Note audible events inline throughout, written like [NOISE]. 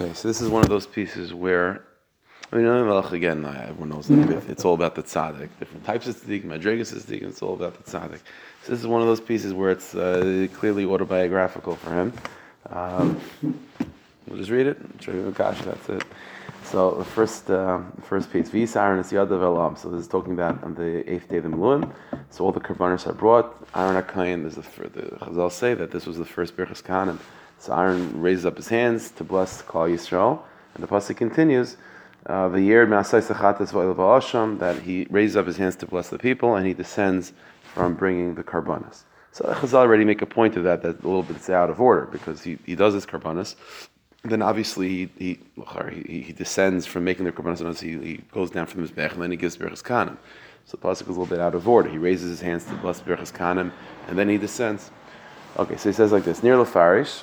Okay, so this is one of those pieces where, I mean, Melech again, everyone knows that it's all about the tzaddik. Different types of tzaddik, madrigas tzaddik, it's all about the tzaddik. So this is one of those pieces where it's uh, clearly autobiographical for him. Um, we'll just read it. Gosh, that's it. So the first, uh, first piece, V'Saron is Yadav Elam. So this is talking about on the eighth day of the Miluim. So all the karbanos are brought. Aaron Akayin, there's the, the Chazal say that this was the first Birchas Kahanim. So Aaron raises up his hands to bless Klal Yisrael, and the pasuk continues, uh, the year that he raises up his hands to bless the people, and he descends from bringing the karbanas. So Chazal already make a point of that, that a little bit it's out of order, because he, he does his karbanas, then obviously he, he, he, he descends from making the karbanas, he, he goes down from his Mizbech, and then he gives Berachas Kanim. So the pasuk is a little bit out of order. He raises his hands to bless Berachas Kanim, and then he descends. Okay, so he says like this, near Lefarish,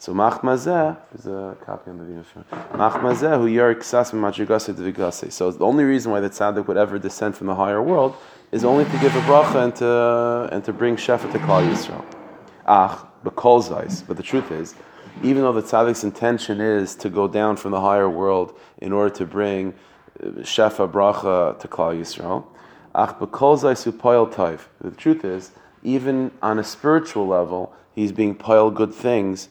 So machmazeh is a copy on the Vina. Machmazeh who yarik sas madrigase So the only reason why the tzaddik would ever descend from the higher world is only to give a bracha and to, and to bring Shefa to Klal Yisrael. Ach, bekol. But the truth is, even though the tzaddik's intention is to go down from the higher world in order to bring uh, Shefa bracha to Klal Yisrael, ach bekol zais upoil. The truth is, even on a spiritual level, he's being piled good things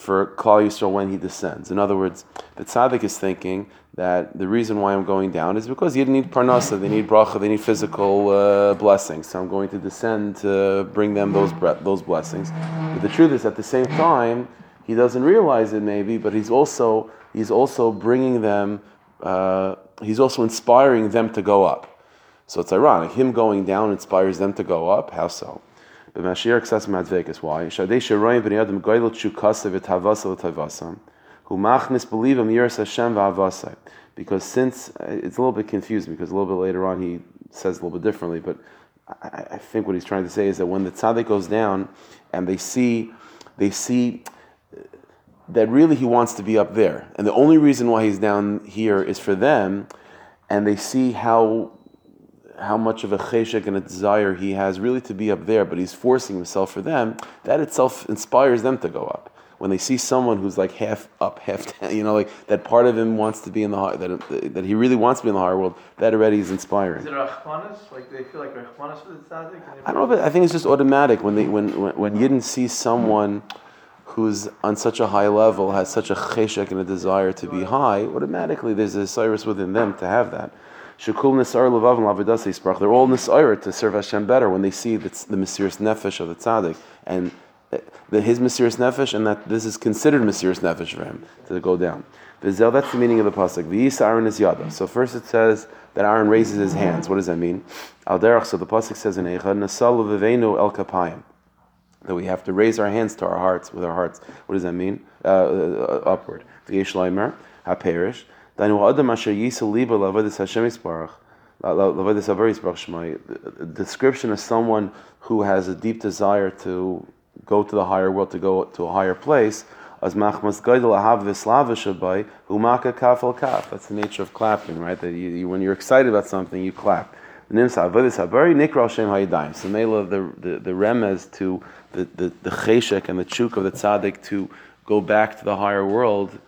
for Klal Yisrael when he descends. In other words, the tzaddik is thinking that the reason why I'm going down is because you need parnasa, they need bracha, they need physical uh, blessings. So I'm going to descend to bring them those those blessings. But the truth is, at the same time, he doesn't realize it maybe, but he's also he's also bringing them. Uh, he's also inspiring them to go up. So it's ironic. Him going down inspires them to go up. How so? But Mashiach says Madvekas. Why? Shadei Sheroyim Bnei Adam Goylot Shukasa V'Tavasa L'Tavasam. Who machnis believim yiras Hashem v'avasai. Because since uh, it's a little bit confusing, because a little bit later on he says a little bit differently, but I, I think what he's trying to say is that when the tzaddik goes down and they see, they see that really he wants to be up there, and the only reason why he's down here is for them, and they see how how much of a cheshek and a desire he has really to be up there, but he's forcing himself for them, that itself inspires them to go up. When they see someone who's like half up, half [LAUGHS] down, you know, like that part of him wants to be in the high, that that he really wants to be in the higher world, that already is inspiring. Is it rachmanis? Like they feel like rachmanis for the tzaddik? I don't know, but I think it's just automatic when they when when, when you didn't see someone who's on such a high level has such a cheshek and a desire to be high, automatically there's a cyrus within them to have that. Shekul Nisar Levav and Lavidasi Sprach. They're all Nisar to serve Hashem better when they see the, the Mesiris Nefesh of the Tzaddik and the, his Mesiris Nefesh, and that this is considered Mesiris Nefesh for him to go down. Vizel, that's the meaning of the pasuk. V'yis Aaron is yada. So first it says that Aaron raises his hands. What does that mean? Al derech. So the pasuk says in Eichad Nasal Vivenu El Kapayim. That we have to raise our hands to our hearts with our hearts. What does that mean? Uh, uh, upward. V'yesh Leimer HaPerish. The description of someone who has a deep desire to go to the higher world, to go to a higher place. As umaka. That's the nature of clapping, right? That you, you, when you're excited about something, you clap. Nimsa nikra shem. So mela the the the remez to the the the cheshek and the chuk of the tzaddik to go back to the higher world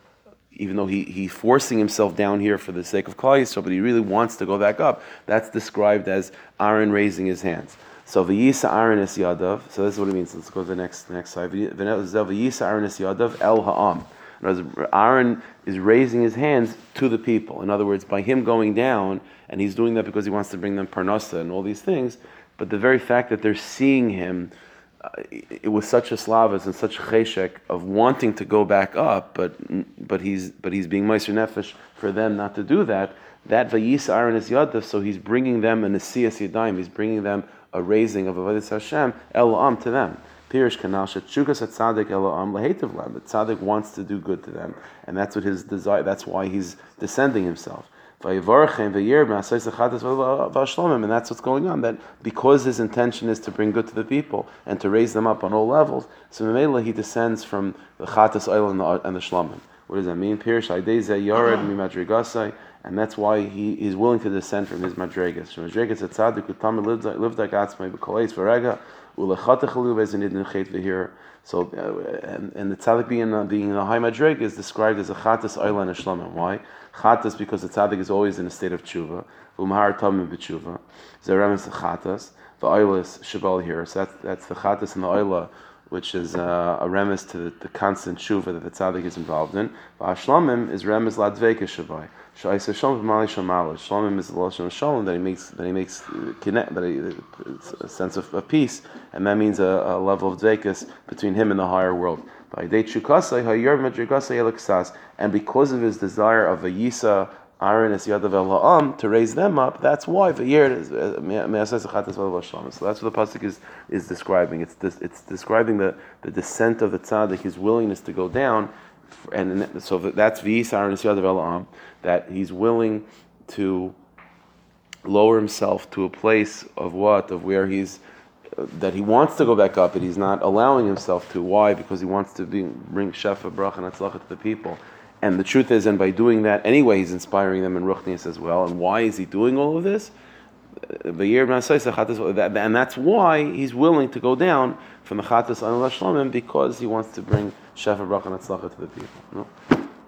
even though he, he's forcing himself down here for the sake of Klal Yisrael, but he really wants to go back up. That's described as Aaron raising his hands. So v'yisa Aaron is yadav. So this is what it means. Let's go to the next next slide. V'yisa Aaron is yadav el ha'am. Aaron is raising his hands to the people. In other words, by him going down, and he's doing that because he wants to bring them parnasa and all these things. But the very fact that they're seeing him it was such a slavas and such a cheshek of wanting to go back up, but but he's but he's being meiser nefesh for them not to do that. That vayis Aaron is yadav, so he's bringing them an asiyas yadayim. He's bringing them a raising of avodas Hashem el am to them. Pirish kanal shetchukas at tzaddik el am lehetiv lam. The tzaddik wants to do good to them, and that's what his desire. That's why he's descending himself. And that's what's going on. That because his intention is to bring good to the people and to raise them up on all levels, so he descends from the chatas oil and the, and the shlomim. What does that mean? Pirish aydeze yared mi madrigasai, and that's why he is willing to descend from his madrigas. From madrigas at tzaddik utam lived like atzmai b'koleis v'rega ulechatechalu bezinid nechet v'hir. So, uh, and, and the tzaddik being, uh, being in a high madrig is described as a chatas oil and a shlomim. Why? Chatas because the tzaddik is always in a state of tshuva. Umhar tamim b'tshuva. Zeremes chatas. The oil is shabal here. So that's, that's the chatas and the oil which is uh, a remes to the, the, constant tshuva that the tzaddik is involved in. V'ashlamim is remes ladveka shavai. Shaisa shalom v'mali shamalo. Shlamim is the lashon shalom that he makes that he makes connect that he, a sense of, of, peace, and that means a, a level of dvekas between him and the higher world. And because of his desire of a yisa To raise them up. That's why the year is uh, So that's what the pasuk is is describing. It's this, it's describing the, the descent of the tzaddik, his willingness to go down, and so that's La'am that he's willing to lower himself to a place of what of where he's that he wants to go back up, but he's not allowing himself to. Why? Because he wants to be, bring shefa, bracha, and to the people. And the truth is, and by doing that, anyway, he's inspiring them in Ruchnias as well. And why is he doing all of this? And that's why he's willing to go down from the Chatas Anul Shlomim because he wants to bring Shefa Brach and Atzlacha to the people. No?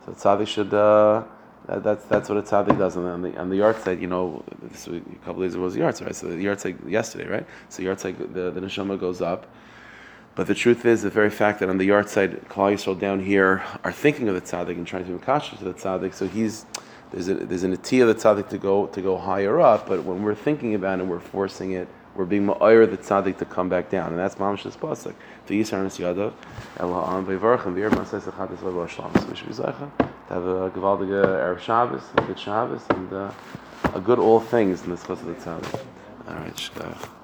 So tzaddik should. Uh, that, that's that's what a tzaddik does on the on the side. You know, this a couple days ago was the yahrzeit, right? So the yahrzeit yesterday, right? So yahrzeit, the, the neshama goes up, but the truth is, the very fact that on the yahrzeit, Klal Yisrael down here are thinking of the tzaddik and trying to be to the tzaddik, so he's there's a, there's an ati of the tzaddik to go to go higher up. But when we're thinking about it we're forcing it, we're being ma'ayr the tzaddik to come back down, and that's mamshas pasuk. To yisar nes yadav el ha'am bevarchem v'yer masay sechat es levo shalom. So we should be zeicha to have a gewaldige erev Shabbos, a good Shabbos, and uh, a good all things in this the tzaddik. All right, shkach.